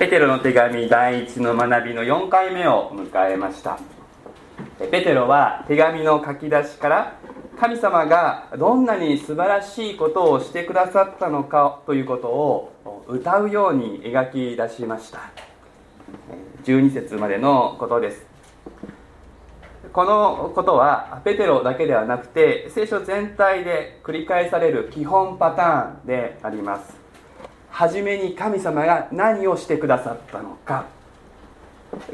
ペテロの手紙第一の学びの4回目を迎えました。ペテロは手紙の書き出しから神様がどんなに素晴らしいことをしてくださったのかということを歌うように描き出しました。12節までのことです。このことはペテロだけではなくて聖書全体で繰り返される基本パターンであります。初めに神様が何をしてくださったのか。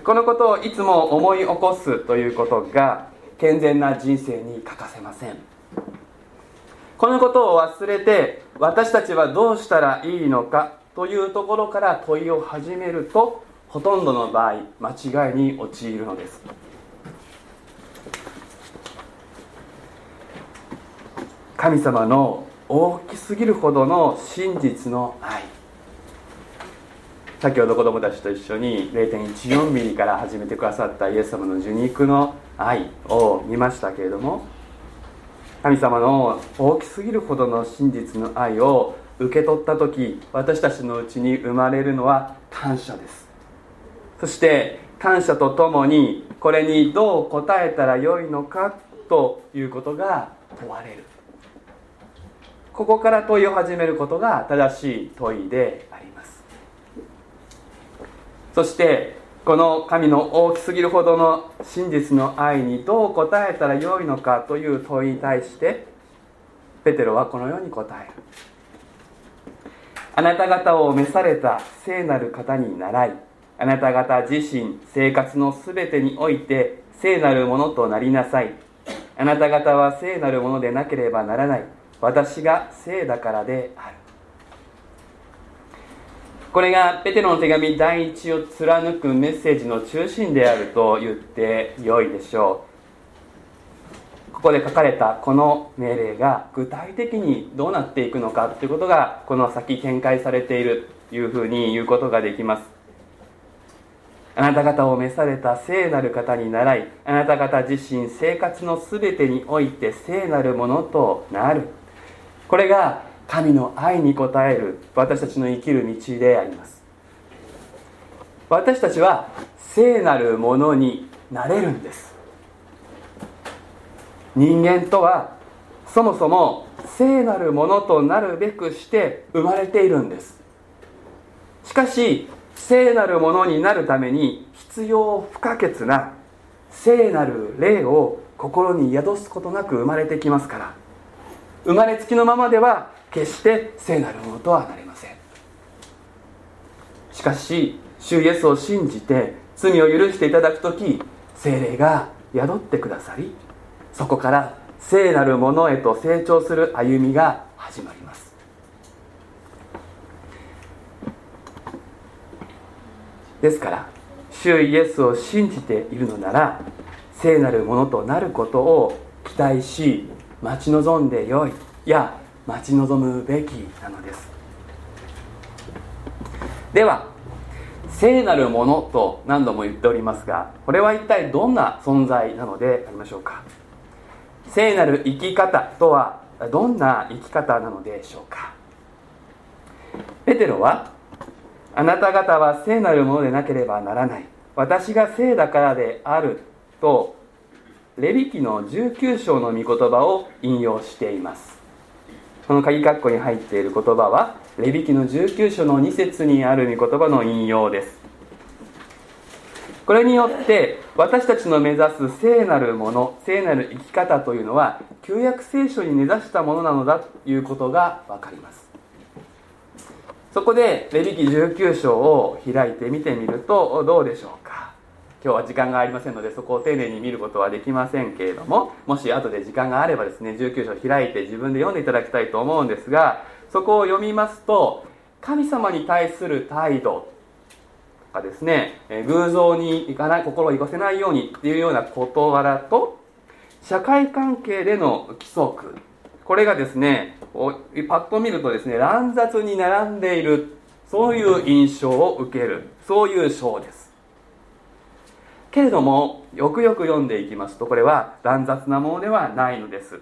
このことをいつも思い起こすということが健全な人生に欠かせません。このことを忘れて私たちはどうしたらいいのかというところから問いを始めるとほとんどの場合間違いに陥るのです。神様の大きすぎるほどの真実の愛。先ほど子供たちと一緒に0.14ミリから始めてくださったイエス様の受肉の愛を見ましたけれども神様の大きすぎるほどの真実の愛を受け取った時私たちのうちに生まれるのは感謝です。そして感謝とともにこれにどう答えたらよいのかということが問われる。ここから問いを始めることが正しい問いであります。そしてこの神の大きすぎるほどの真実の愛にどう答えたらよいのかという問いに対してペテロはこのように答える。あなた方を召された聖なる方に倣い。あなた方自身生活のすべてにおいて聖なるものとなりなさい。あなた方は聖なるものでなければならない。私が聖だからである。これがペテロの手紙第一を貫くメッセージの中心であると言ってよいでしょう。ここで書かれたこの命令が具体的にどうなっていくのかということがこの先展開されているというふうに言うことができます。あなた方を召された聖なる方に倣いあなた方自身生活の全てにおいて聖なるものとなる。これが神の愛に応える私たちの生きる道であります。私たちは聖なるものになれるんです。人間とはそもそも聖なるものとなるべくして生まれているんです。しかし聖なるものになるために必要不可欠な聖なる霊を心に宿すことなく生まれてきますから。生まれつきのままでは決して聖なるものとはなれません。しかし主イエスを信じて罪を許していただく時聖霊が宿ってくださりそこから聖なるものへと成長する歩みが始まります。ですから主イエスを信じているのなら聖なるものとなることを期待し待ち望んでよいや待ち望むべきなのです。では聖なるものと何度も言っておりますがこれは一体どんな存在なのでありましょうか？聖なる生き方とはどんな生き方なのでしょうか？ペテロはあなた方は聖なるものでなければならない。私が聖だからであるとレビ記の19章の御言葉を引用しています。この鍵括弧に入っている言葉はレビ記の19章の2節にある御言葉の引用です。これによって私たちの目指す聖なるもの聖なる生き方というのは旧約聖書に根ざしたものなのだということが分かります。そこでレビ記19章を開いて見てみるとどうでしょうか。今日は時間がありませんのでそこを丁寧に見ることはできませんけれどももし後で時間があればですね19章開いて自分で読んでいただきたいと思うんですがそこを読みますと神様に対する態度とかですね偶像に行かない心を行かせないようにっていうような事柄と社会関係での規則これがですねパッと見るとですね乱雑に並んでいるそういう印象を受けるそういう章です。けれどもよくよく読んでいきますとこれは乱雑なものではないのです。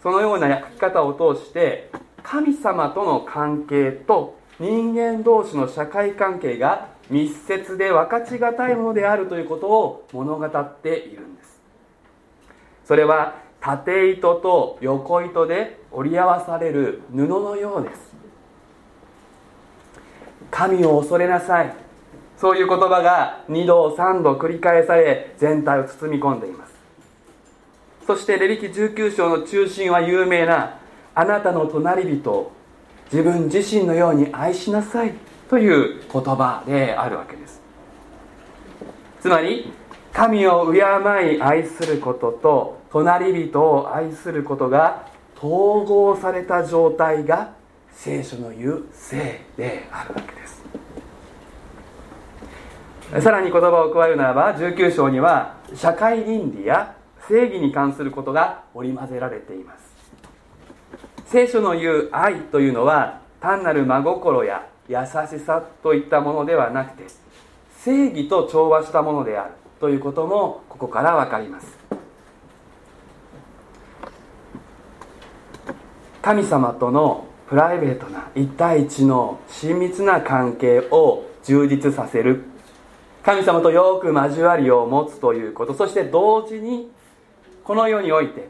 そのような書き方を通して神様との関係と人間同士の社会関係が密接で分かちがたいものであるということを物語っているんです。それは縦糸と横糸で折り合わされる布のようです。神を恐れなさい。そういう言葉が2度3度繰り返され全体を包み込んでいます。そしてレビキ19章の中心は有名なあなたの隣人を自分自身のように愛しなさいという言葉であるわけです。つまり神を敬い愛することと隣人を愛することが統合された状態が聖書の言う性であるわけです。さらに言葉を加えるならば19章には社会倫理や正義に関することが織り交ぜられています。聖書の言う愛というのは単なる真心や優しさといったものではなくて正義と調和したものであるということもここから分かります。神様とのプライベートな一対一の親密な関係を充実させる神様とよく交わりを持つということそして同時にこの世において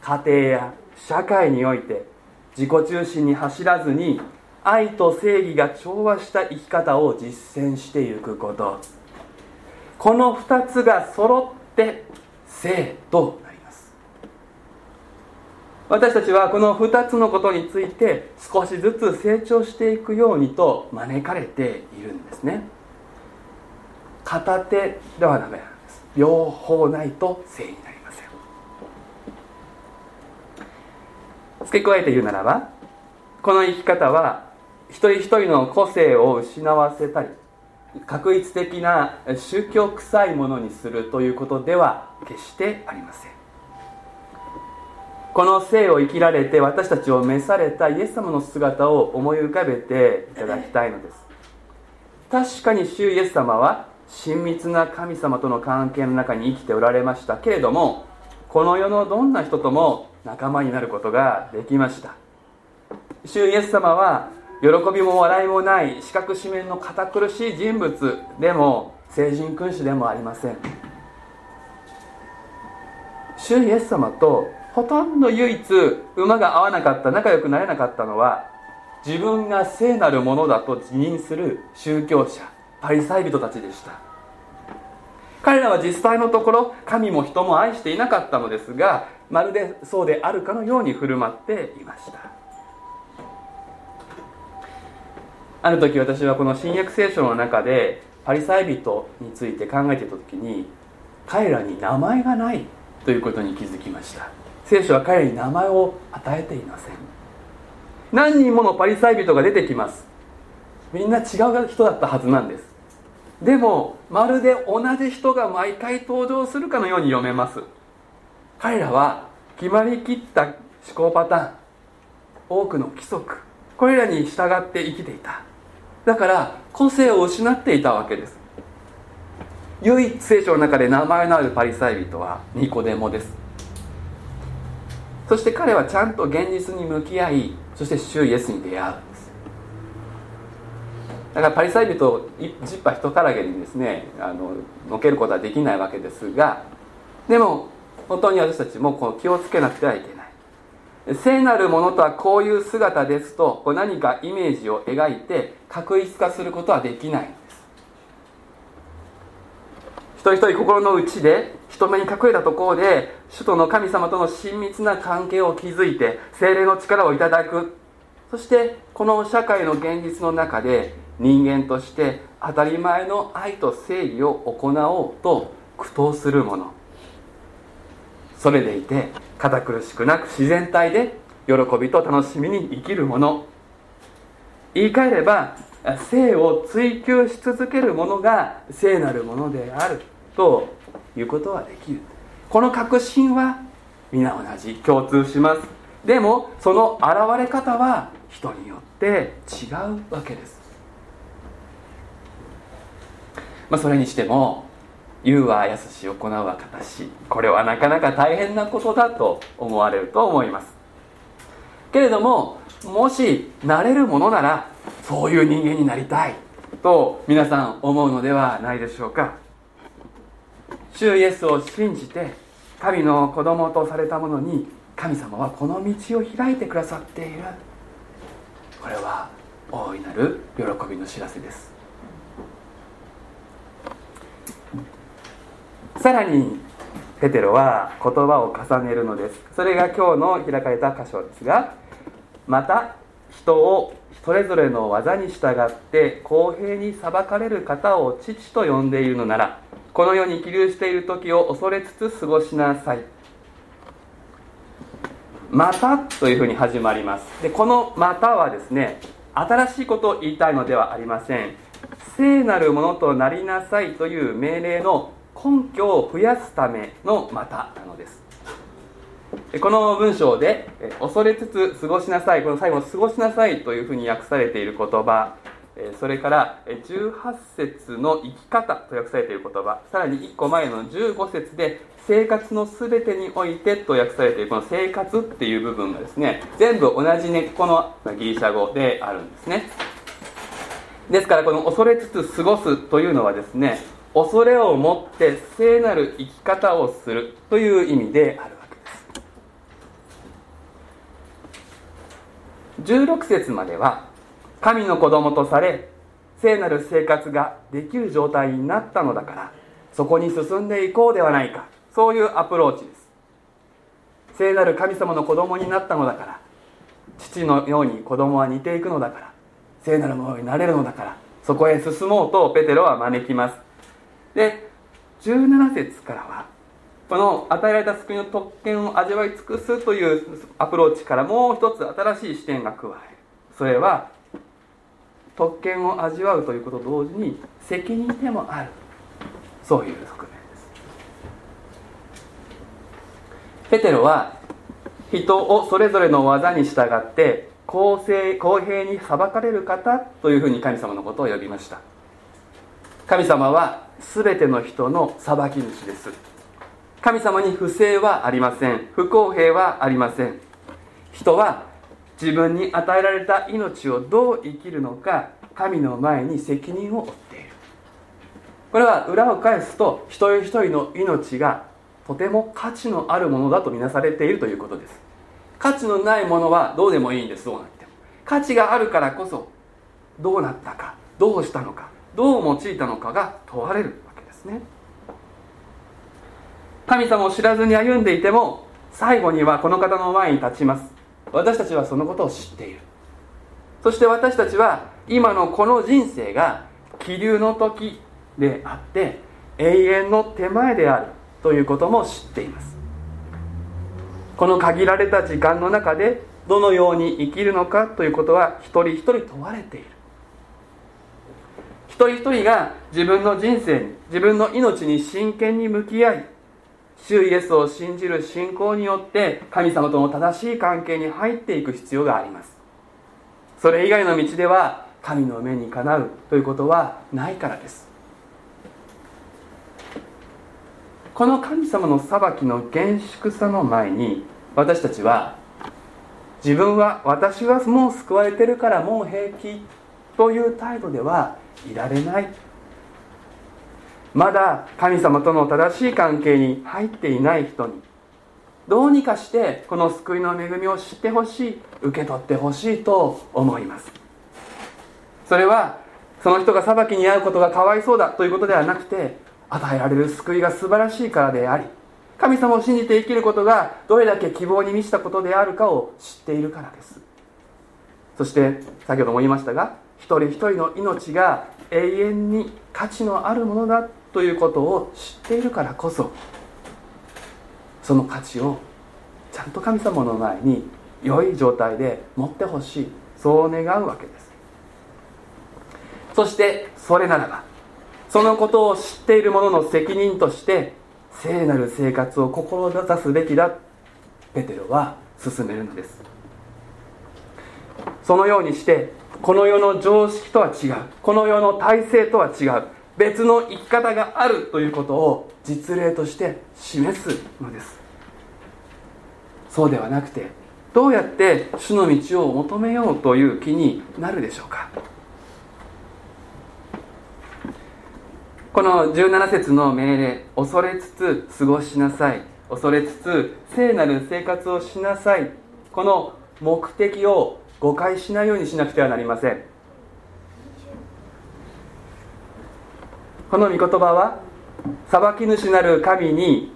家庭や社会において自己中心に走らずに愛と正義が調和した生き方を実践していくこと。この2つが揃って生となります。私たちはこの2つのことについて少しずつ成長していくようにと招かれているんですね。片手ではダメなんです。両方ないと正になりません。付け加えて言うならばこの生き方は一人一人の個性を失わせたり確一的な宗教臭いものにするということでは決してありません。この生を生きられて私たちを召されたイエス様の姿を思い浮かべていただきたいのです。確かに主イエス様は親密な神様との関係の中に生きておられましたけれどもこの世のどんな人とも仲間になることができました。主イエス様は喜びも笑いもない四角四面の堅苦しい人物でも聖人君主でもありません。主イエス様とほとんど唯一馬が合わなかった仲良くなれなかったのは自分が聖なるものだと自認する宗教者。パリサイ人たちでした。彼らは実際のところ神も人も愛していなかったのですがまるでそうであるかのように振る舞っていました。ある時私はこの新約聖書の中でパリサイ人について考えていた時に彼らに名前がないということに気づきました。聖書は彼らに名前を与えていません。何人ものパリサイ人が出てきます。みんな違う人だったはずなんです。でもまるで同じ人が毎回登場するかのように読めます。彼らは決まりきった思考パターン多くの規則これらに従って生きていた。だから個性を失っていたわけです。唯一聖書の中で名前のあるパリサイ人はニコデモです。そして彼はちゃんと現実に向き合いそして主イエスに出会う。だからパリサイ人をジッパ人からげにですねあののけることはできないわけですがでも本当に私たちもこう気をつけなくてはいけない。聖なるものとはこういう姿ですとこう何かイメージを描いて確一化することはできないんです。一人一人心の内で人目に隠れたところで首都の神様との親密な関係を築いて精霊の力をいただく。そしてこの社会の現実の中で人間として当たり前の愛と正義を行おうと苦闘するもの。それでいて堅苦しくなく自然体で喜びと楽しみに生きるもの。言い換えれば性を追求し続けるものが聖なるものであるということはできる。この確信は皆同じ共通します。でもその現れ方は人によって違うわけです、まあ、それにしても言うはやすし行うは形これはなかなか大変なことだと思われると思います。けれどももし慣れるものならそういう人間になりたいと皆さん思うのではないでしょうか。主イエスを信じて神の子供とされた者に神様はこの道を開いてくださっている。これは大いなる喜びの知らせです。さらにペテロは言葉を重ねるのです。それが今日の開かれた箇所ですがまた人をそれぞれの技に従って公平に裁かれる方を父と呼んでいるのならこの世に起立している時を恐れつつ過ごしなさい。またというふうに始まります。でこのまたはですね新しいことを言いたいのではありません。聖なるものとなりなさいという命令の根拠を増やすためのまたなのです。この文章で「恐れつつ過ごしなさい」この最後の「過ごしなさい」というふうに訳されている言葉。それから18節の生き方と訳されている言葉。さらに1個前の15節で生活の全てにおいてと訳されている。この生活っていう部分がですね全部同じ根っこのギリシャ語であるんですね。ですからこの恐れつつ過ごすというのはですね恐れを持って聖なる生き方をするという意味であるわけです。16節までは神の子供とされ聖なる生活ができる状態になったのだからそこに進んでいこうではないかそういうアプローチです。聖なる神様の子供になったのだから父のように子供は似ていくのだから聖なるものになれるのだからそこへ進もうとペテロは招きます。で17節からはこの与えられた救いの特権を味わい尽くすというアプローチからもう一つ新しい視点が加える。それは特権を味わうということと同時に責任でもある。そういう側面です。ペテロは人をそれぞれの技に従って公正公平に裁かれる方というふうに神様のことを呼びました。神様は全ての人の裁き主です。神様に不正はありません。不公平はありません。人は自分に与えられた命をどう生きるのか神の前に責任を負っている。これは裏を返すと一人一人の命がとても価値のあるものだとみなされているということです。価値のないものはどうでもいいんです。どうなっても。価値があるからこそどうなったかどうしたのか。どう用いたのかが問われるわけですね。神様を知らずに歩んでいても最後にはこの方の前に立ちます。私たちはそのことを知っている。そして私たちは今のこの人生が気流の時であって永遠の手前であるということも知っています。この限られた時間の中でどのように生きるのかということは一人一人問われている。一人一人が自分の人生に自分の命に真剣に向き合い主イエスを信じる信仰によって神様との正しい関係に入っていく必要があります。それ以外の道では神の目にかなうということはないからです。この神様の裁きの厳粛さの前に私たちは自分は私はもう救われてるからもう平気という態度ではいられない。まだ神様との正しい関係に入っていない人にどうにかしてこの救いの恵みを知ってほしい受け取ってほしいと思います。それはその人が裁きに遭うことがかわいそうだということではなくて与えられる救いが素晴らしいからであり神様を信じて生きることがどれだけ希望に満ちたことであるかを知っているからです。そして先ほども言いましたが一人一人の命が永遠に価値のあるものだということを知っているからこそその価値をちゃんと神様の前に良い状態で持ってほしいそう願うわけです。そしてそれならばそのことを知っている者の責任として聖なる生活を志すべきだ。ペテロは進めるのです。そのようにしてこの世の常識とは違う。この世の体制とは違う。別の生き方があるということを実例として示すのです。そうではなくてどうやって主の道を求めようという気になるでしょうか。この17節の命令恐れつつ過ごしなさい。恐れつつ聖なる生活をしなさい。この目的を誤解しないようにしなくてはなりません。この御言葉は裁き主なる神に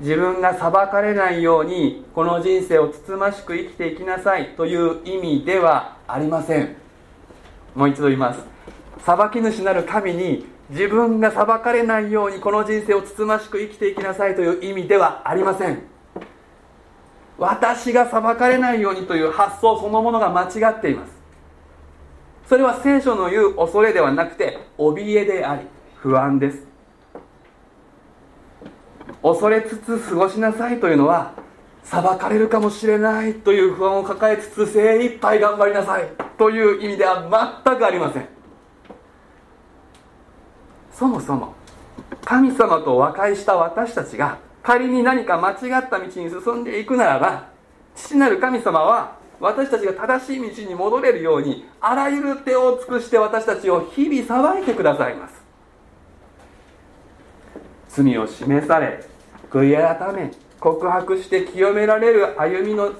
自分が裁かれないようにこの人生をつつましく生きていきなさいという意味ではありません。もう一度言います。裁き主なる神に自分が裁かれないようにこの人生をつつましく生きていきなさいという意味ではありません。私が裁かれないようにという発想そのものが間違っています。それは聖書の言う恐れではなくて怯えであり不安です。恐れつつ過ごしなさいというのは裁かれるかもしれないという不安を抱えつつ精一杯頑張りなさいという意味では全くありません。そもそも神様と和解した私たちが仮に何か間違った道に進んでいくならば父なる神様は私たちが正しい道に戻れるようにあらゆる手を尽くして私たちを日々裁いてくださいます。罪を示され悔い改め告白して清められる歩みの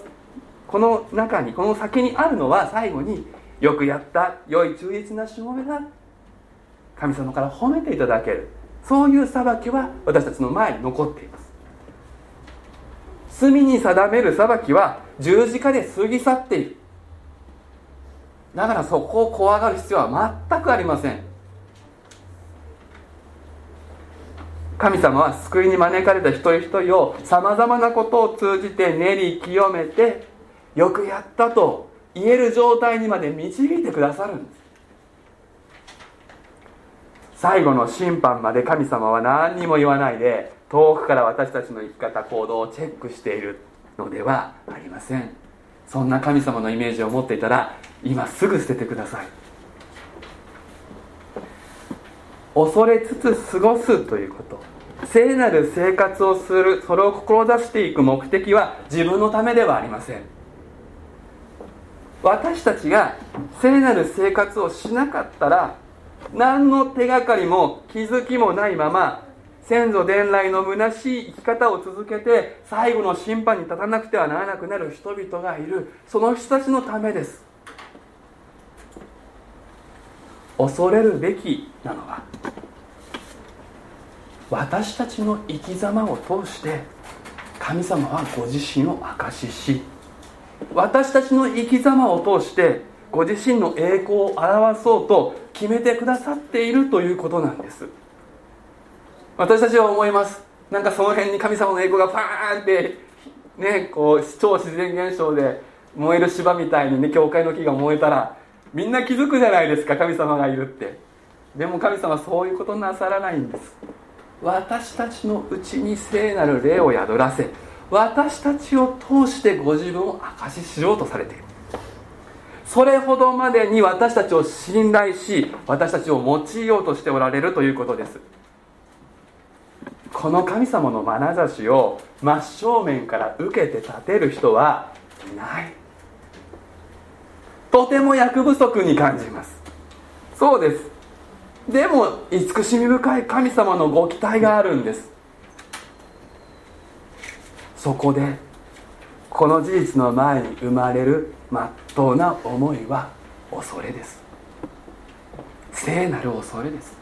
この中にこの先にあるのは最後によくやった良い忠実なしもべだ神様から褒めていただける。そういう裁きは私たちの前に残っています。罪に定める裁きは十字架で過ぎ去っている。だからそこを怖がる必要は全くありません。神様は救いに招かれた一人一人をさまざまなことを通じて練り清めてよくやったと言える状態にまで導いてくださるんです。最後の審判まで神様は何にも言わないで遠くから私たちの生き方行動をチェックしているのではありません。そんな神様のイメージを持っていたら今すぐ捨ててください。恐れつつ過ごすということ。聖なる生活をするそれを志していく目的は自分のためではありません。私たちが聖なる生活をしなかったら何の手がかりも気づきもないまま先祖伝来の虚しい生き方を続けて最後の審判に立たなくてはならなくなる人々がいる。その人たちのためです。恐れるべきなのは私たちの生き様を通して神様はご自身を証しし私たちの生き様を通してご自身の栄光を表そうと決めてくださっているということなんです。私たちは思います。なんかその辺に神様の栄光がパーンってねこう超自然現象で燃える芝みたいにね教会の木が燃えたらみんな気づくじゃないですか神様がいるって。でも神様はそういうことなさらないんです。私たちのうちに聖なる霊を宿らせ私たちを通してご自分を証ししようとされている。それほどまでに私たちを信頼し私たちを用いようとしておられるということです。この神様の眼差しを真正面から受けて立てる人はいない。とても役不足に感じます。そうです。でも慈しみ深い神様のご期待があるんです。そこでこの事実の前に生まれるまっとうな思いは恐れです。聖なる恐れです。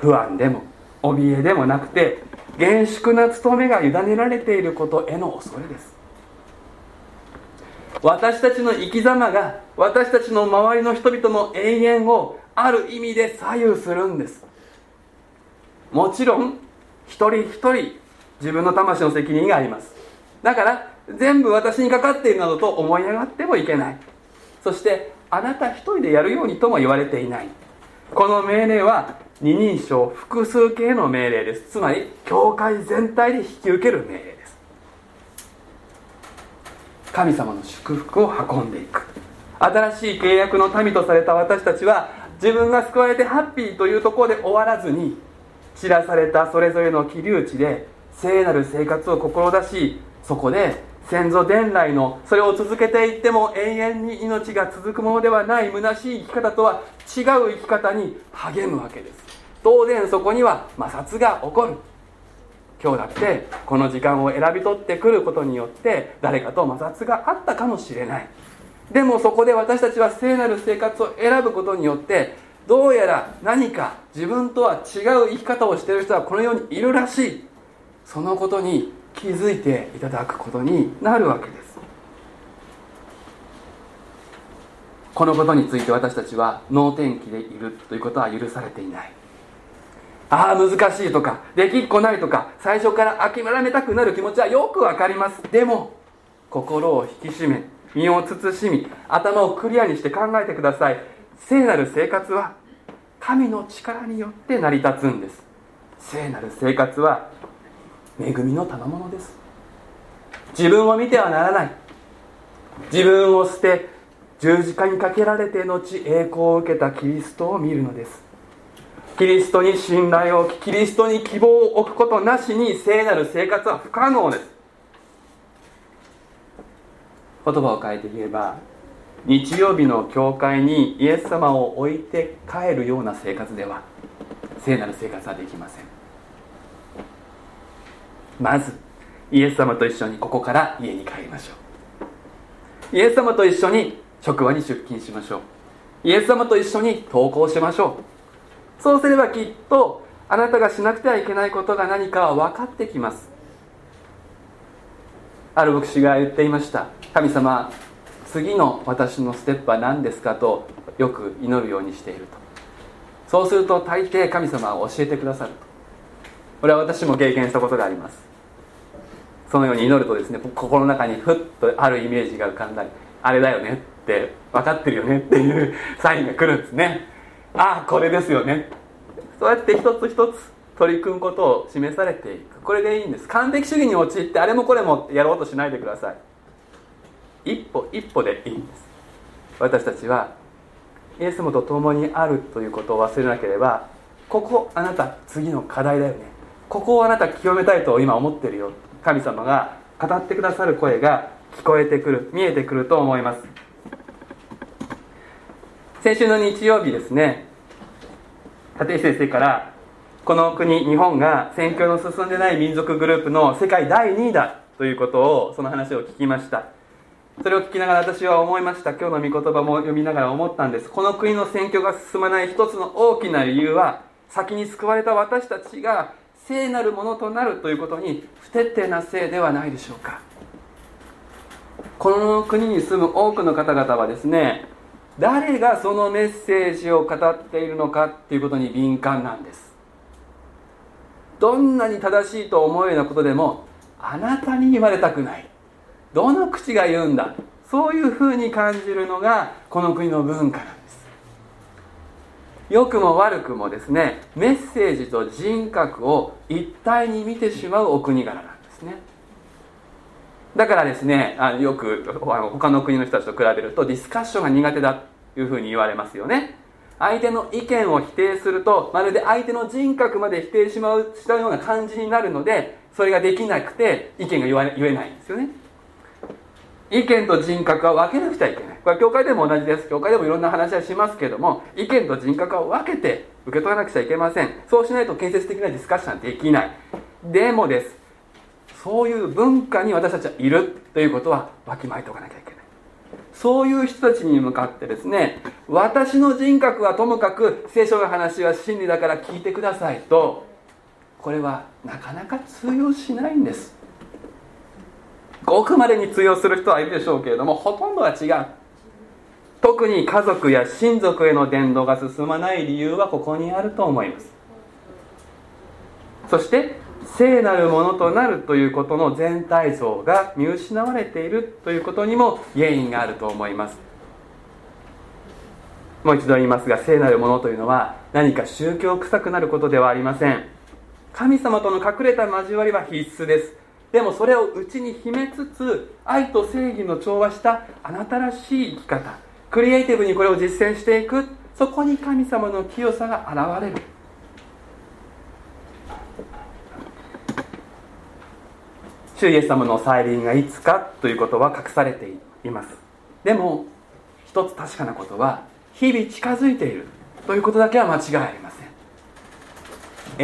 不安でも怯えでもなくて厳粛な務めが委ねられていることへの恐れです。私たちの生き様が私たちの周りの人々の永遠をある意味で左右するんです。もちろん一人一人自分の魂の責任があります。だから全部私にかかっているなどと思い上がってもいけない。そしてあなた一人でやるようにとも言われていない。この命令は二人称複数形の命令です。つまり教会全体で引き受ける命令です。神様の祝福を運んでいく。新しい契約の民とされた私たちは自分が救われてハッピーというところで終わらずに知らされたそれぞれの気流地で聖なる生活を志しそこで先祖伝来のそれを続けていっても永遠に命が続くものではない虚しい生き方とは違う生き方に励むわけです。当然そこには摩擦が起こる。今日だってこの時間を選び取ってくることによって誰かと摩擦があったかもしれない。でもそこで私たちは聖なる生活を選ぶことによってどうやら何か自分とは違う生き方をしている人はこの世にいるらしい。そのことに気づいていただくことになるわけです。このことについて私たちは能天気でいるということは許されていない。ああ難しいとかできっこないとか最初から諦めたくなる気持ちはよくわかります。でも心を引き締め身を慎み頭をクリアにして考えてください。聖なる生活は神の力によって成り立つんです。聖なる生活は恵みの賜物です。自分を見てはならない。自分を捨て十字架にかけられて後栄光を受けたキリストを見るのです。キリストに信頼を置きキリストに希望を置くことなしに聖なる生活は不可能です。言葉を変えて言えば日曜日の教会にイエス様を置いて帰るような生活では聖なる生活はできません。まずイエス様と一緒にここから家に帰りましょう。イエス様と一緒に職場に出勤しましょう。イエス様と一緒に登校しましょう。そうすればきっとあなたがしなくてはいけないことが何かは分かってきます。ある牧師が言っていました。神様次の私のステップは何ですかとよく祈るようにしていると。そうすると大抵神様は教えてくださると。これは私も経験したことがあります。そのように祈るとですね心の中にふっとあるイメージが浮かんだりあれだよねって分かってるよねっていうサインが来るんですね。ああこれですよね。そうやって一つ一つ取り組むことを示されていく。これでいいんです。完璧主義に陥ってあれもこれもやろうとしないでください。一歩一歩でいいんです。私たちはイエス様と共にあるということを忘れなければここあなた次の課題だよね。ここをあなた清めたいと今思ってるよ。神様が語ってくださる声が聞こえてくる見えてくると思います。先週の日曜日ですね。立石先生からこの国日本が選挙の進んでない民族グループの世界第2位だということをその話を聞きました。それを聞きながら私は思いました。今日の御言葉も読みながら思ったんです。この国の選挙が進まない一つの大きな理由は先に救われた私たちが聖なるものとなるということに不徹底なせいではないでしょうか。この国に住む多くの方々はですね誰がそのメッセージを語っているのかっていうことに敏感なんです。どんなに正しいと思うようなことでもあなたに言われたくない。どの口が言うんだ。そういうふうに感じるのがこの国の文化なんです。良くも悪くもですねメッセージと人格を一体に見てしまうお国柄なんですね。だからですねあよく他の国の人たちと比べるとディスカッションが苦手だいうふうに言われますよね。相手の意見を否定するとまるで相手の人格まで否定しまうしたような感じになるのでそれができなくて意見が言わ言えないんですよね。意見と人格は分けなくちゃいけない。これは教会でも同じです。教会でもいろんな話はしますけども意見と人格は分けて受け取らなくちゃいけません。そうしないと建設的なディスカッションはできない。でもです。そういう文化に私たちはいるということはわきまえておかなきゃいけない。そういう人たちに向かってですね私の人格はともかく聖書の話は真理だから聞いてくださいとこれはなかなか通用しないんです。ごくまでに通用する人はいるでしょうけれどもほとんどは違う。特に家族や親族への伝道が進まない理由はここにあると思います。そして聖なるものとなるということの全体像が見失われているということにも原因があると思います。もう一度言いますが聖なるものというのは何か宗教臭くなることではありません。神様との隠れた交わりは必須です。でもそれを内に秘めつつ愛と正義の調和したあなたらしい生き方クリエイティブにこれを実践していくそこに神様の清さが現れる。主イエス様の再臨がいつかということは隠されています。でも一つ確かなことは日々近づいているということだけは間違いありませ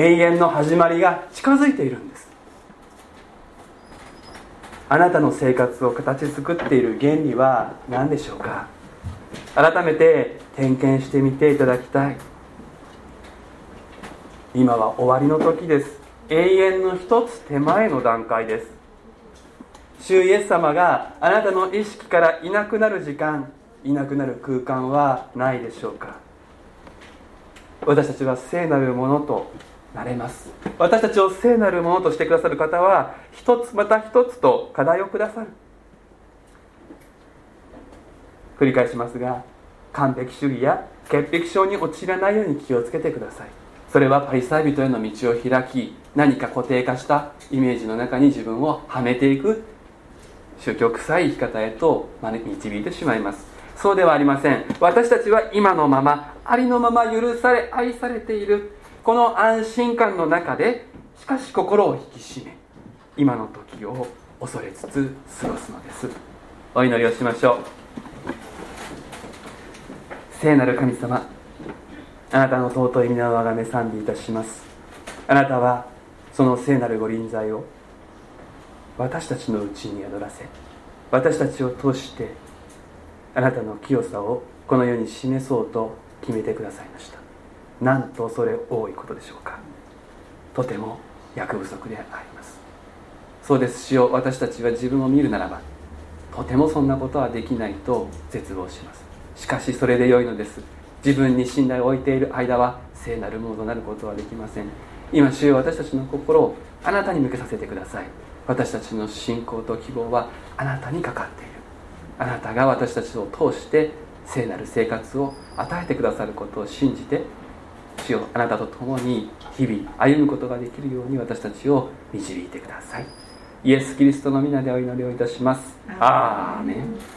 ん。永遠の始まりが近づいているんです。あなたの生活を形作っている原理は何でしょうか？改めて点検してみていただきたい。今は終わりの時です。永遠の一つ手前の段階です。主イエス様があなたの意識からいなくなる時間いなくなる空間はないでしょうか。私たちは聖なるものとなれます。私たちを聖なるものとしてくださる方は一つまた一つと課題をくださる。繰り返しますが完璧主義や潔癖症に陥らないように気をつけてください。それはパリサイ人への道を開き何か固定化したイメージの中に自分をはめていく宗教臭い生き方へと導いてしまいます。そうではありません。私たちは今のままありのまま許され愛されている。この安心感の中でしかし心を引き締め今の時を恐れつつ過ごすのです。お祈りをしましょう。聖なる神様あなたの尊い皆をあがめ賛美いたします。あなたはその聖なるご臨在を私たちのうちに宿らせ。私たちを通してあなたの清さをこの世に示そうと決めてくださいました。なんとそれ多いことでしょうか。とても役不足であります。そうです主よ。私たちは自分を見るならばとてもそんなことはできないと絶望します。しかしそれで良いのです。自分に信頼を置いている間は聖なるものとなることはできません。今主よ。私たちの心をあなたに向けさせてください。私たちの信仰と希望はあなたにかかっている。あなたが私たちを通して聖なる生活を与えてくださることを信じて主よあなたと共に日々歩むことができるように私たちを導いてください。イエス・キリストの皆でお祈りをいたします。アーメン